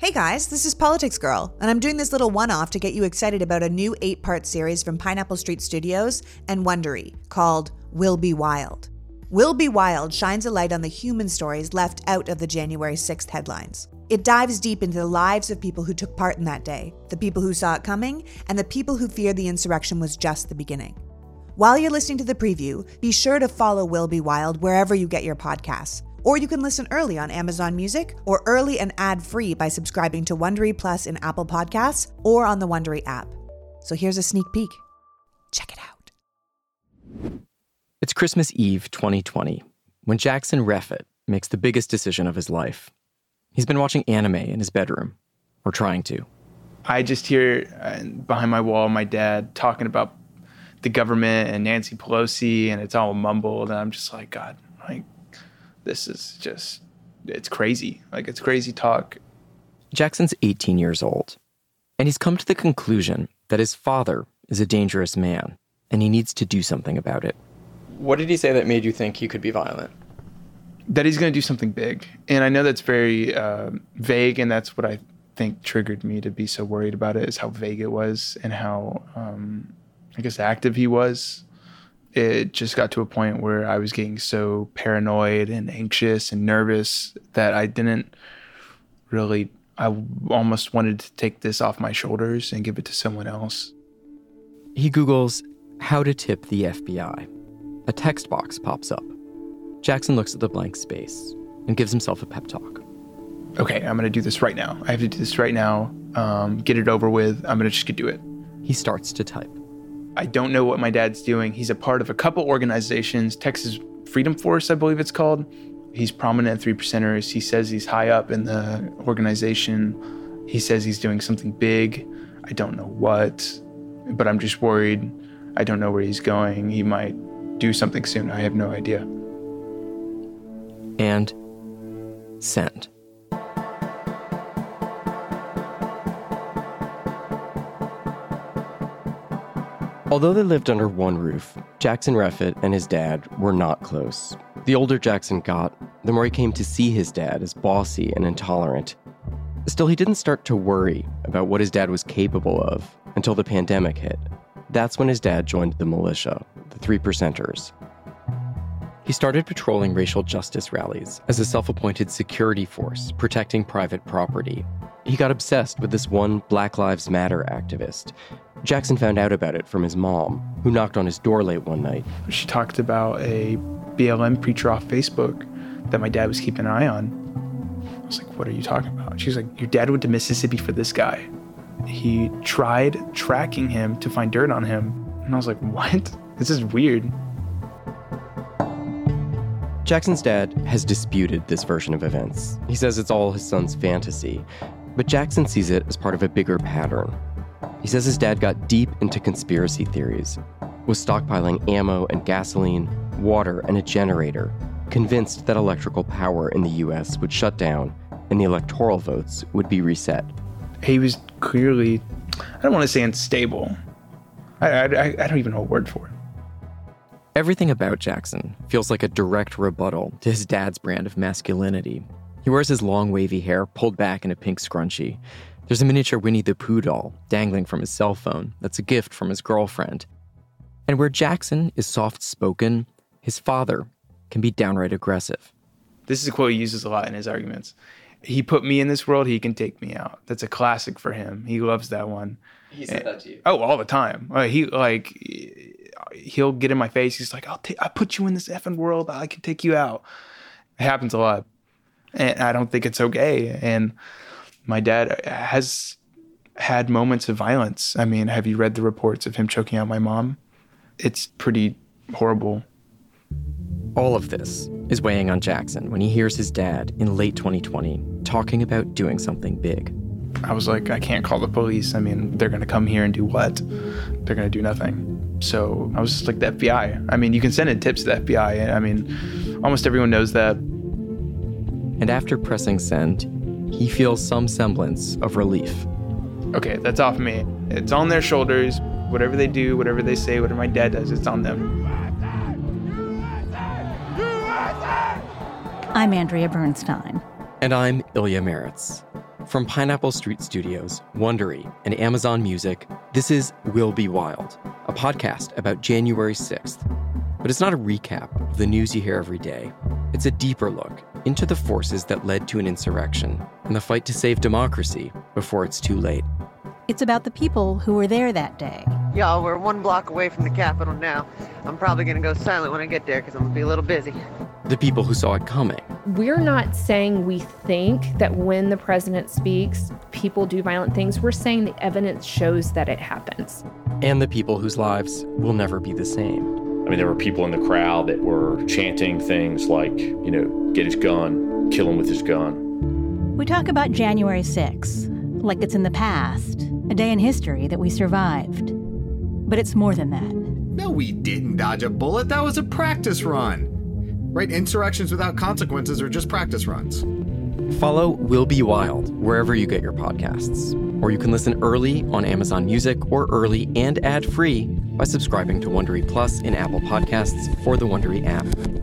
Hey guys, this is Politics Girl, and I'm doing this little one off to get you excited about a new eight part series from Pineapple Street Studios and Wondery called Will Be Wild. Will Be Wild shines a light on the human stories left out of the January 6th headlines. It dives deep into the lives of people who took part in that day, the people who saw it coming, and the people who feared the insurrection was just the beginning. While you're listening to the preview, be sure to follow Will Be Wild wherever you get your podcasts. Or you can listen early on Amazon Music or early and ad-free by subscribing to Wondery Plus in Apple Podcasts or on the Wondery app. So here's a sneak peek. Check it out. It's Christmas Eve 2020 when Jackson Reffitt makes the biggest decision of his life. He's been watching anime in his bedroom, or trying to. I just hear uh, behind my wall my dad talking about the government and Nancy Pelosi, and it's all mumbled, and I'm just like, God, like this is just it's crazy. Like it's crazy talk. Jackson's 18 years old, and he's come to the conclusion that his father is a dangerous man, and he needs to do something about it. What did he say that made you think he could be violent? That he's going to do something big, and I know that's very uh, vague, and that's what I think triggered me to be so worried about it is how vague it was and how um, I guess active he was it just got to a point where I was getting so paranoid and anxious and nervous that I didn't really, I almost wanted to take this off my shoulders and give it to someone else. He Googles how to tip the FBI. A text box pops up. Jackson looks at the blank space and gives himself a pep talk. Okay, I'm going to do this right now. I have to do this right now. Um, get it over with. I'm going to just do it. He starts to type. I don't know what my dad's doing. He's a part of a couple organizations, Texas Freedom Force, I believe it's called. He's prominent at Three Percenters. He says he's high up in the organization. He says he's doing something big. I don't know what, but I'm just worried. I don't know where he's going. He might do something soon. I have no idea. And send. Although they lived under one roof, Jackson Reffitt and his dad were not close. The older Jackson got, the more he came to see his dad as bossy and intolerant. Still, he didn't start to worry about what his dad was capable of until the pandemic hit. That's when his dad joined the militia, the Three Percenters. He started patrolling racial justice rallies as a self appointed security force protecting private property. He got obsessed with this one Black Lives Matter activist Jackson found out about it from his mom, who knocked on his door late one night. She talked about a BLM preacher off Facebook that my dad was keeping an eye on. I was like, What are you talking about? She's like, Your dad went to Mississippi for this guy. He tried tracking him to find dirt on him. And I was like, What? This is weird. Jackson's dad has disputed this version of events. He says it's all his son's fantasy, but Jackson sees it as part of a bigger pattern he says his dad got deep into conspiracy theories, was stockpiling ammo and gasoline, water, and a generator, convinced that electrical power in the US would shut down and the electoral votes would be reset. He was clearly, I don't want to say unstable. I, I, I don't even know a word for it. Everything about Jackson feels like a direct rebuttal to his dad's brand of masculinity. He wears his long wavy hair pulled back in a pink scrunchie, there's a miniature Winnie the Pooh doll dangling from his cell phone that's a gift from his girlfriend. And where Jackson is soft spoken, his father can be downright aggressive. This is a quote he uses a lot in his arguments. He put me in this world, he can take me out. That's a classic for him. He loves that one. He said and, that to you. Oh, all the time. Uh, he like he'll get in my face. He's like, "I'll take. I put you in this effing world. I can take you out." It happens a lot, and I don't think it's okay. And my dad has had moments of violence. I mean, have you read the reports of him choking out my mom? It's pretty horrible. All of this is weighing on Jackson when he hears his dad in late 2020 talking about doing something big. I was like, I can't call the police. I mean, they're going to come here and do what? They're going to do nothing. So I was just like, the FBI. I mean, you can send in tips to the FBI. I mean, almost everyone knows that. And after pressing send, he feels some semblance of relief. Okay, that's off me. It's on their shoulders. Whatever they do, whatever they say, whatever my dad does, it's on them. I'm Andrea Bernstein. And I'm Ilya Marritz. From Pineapple Street Studios, Wondery, and Amazon Music, this is Will Be Wild, a podcast about January 6th. But it's not a recap of the news you hear every day. It's a deeper look into the forces that led to an insurrection and the fight to save democracy before it's too late. It's about the people who were there that day. Y'all, we're one block away from the Capitol now. I'm probably gonna go silent when I get there because I'm gonna be a little busy. The people who saw it coming. We're not saying we think that when the president speaks, people do violent things. We're saying the evidence shows that it happens. And the people whose lives will never be the same. I mean, there were people in the crowd that were chanting things like, you know, get his gun, kill him with his gun. We talk about January 6th, like it's in the past, a day in history that we survived. But it's more than that. No, we didn't dodge a bullet. That was a practice run. Right? Insurrections without consequences are just practice runs. Follow Will Be Wild wherever you get your podcasts. Or you can listen early on Amazon Music or early and ad free by subscribing to Wondery Plus in Apple Podcasts or the Wondery app.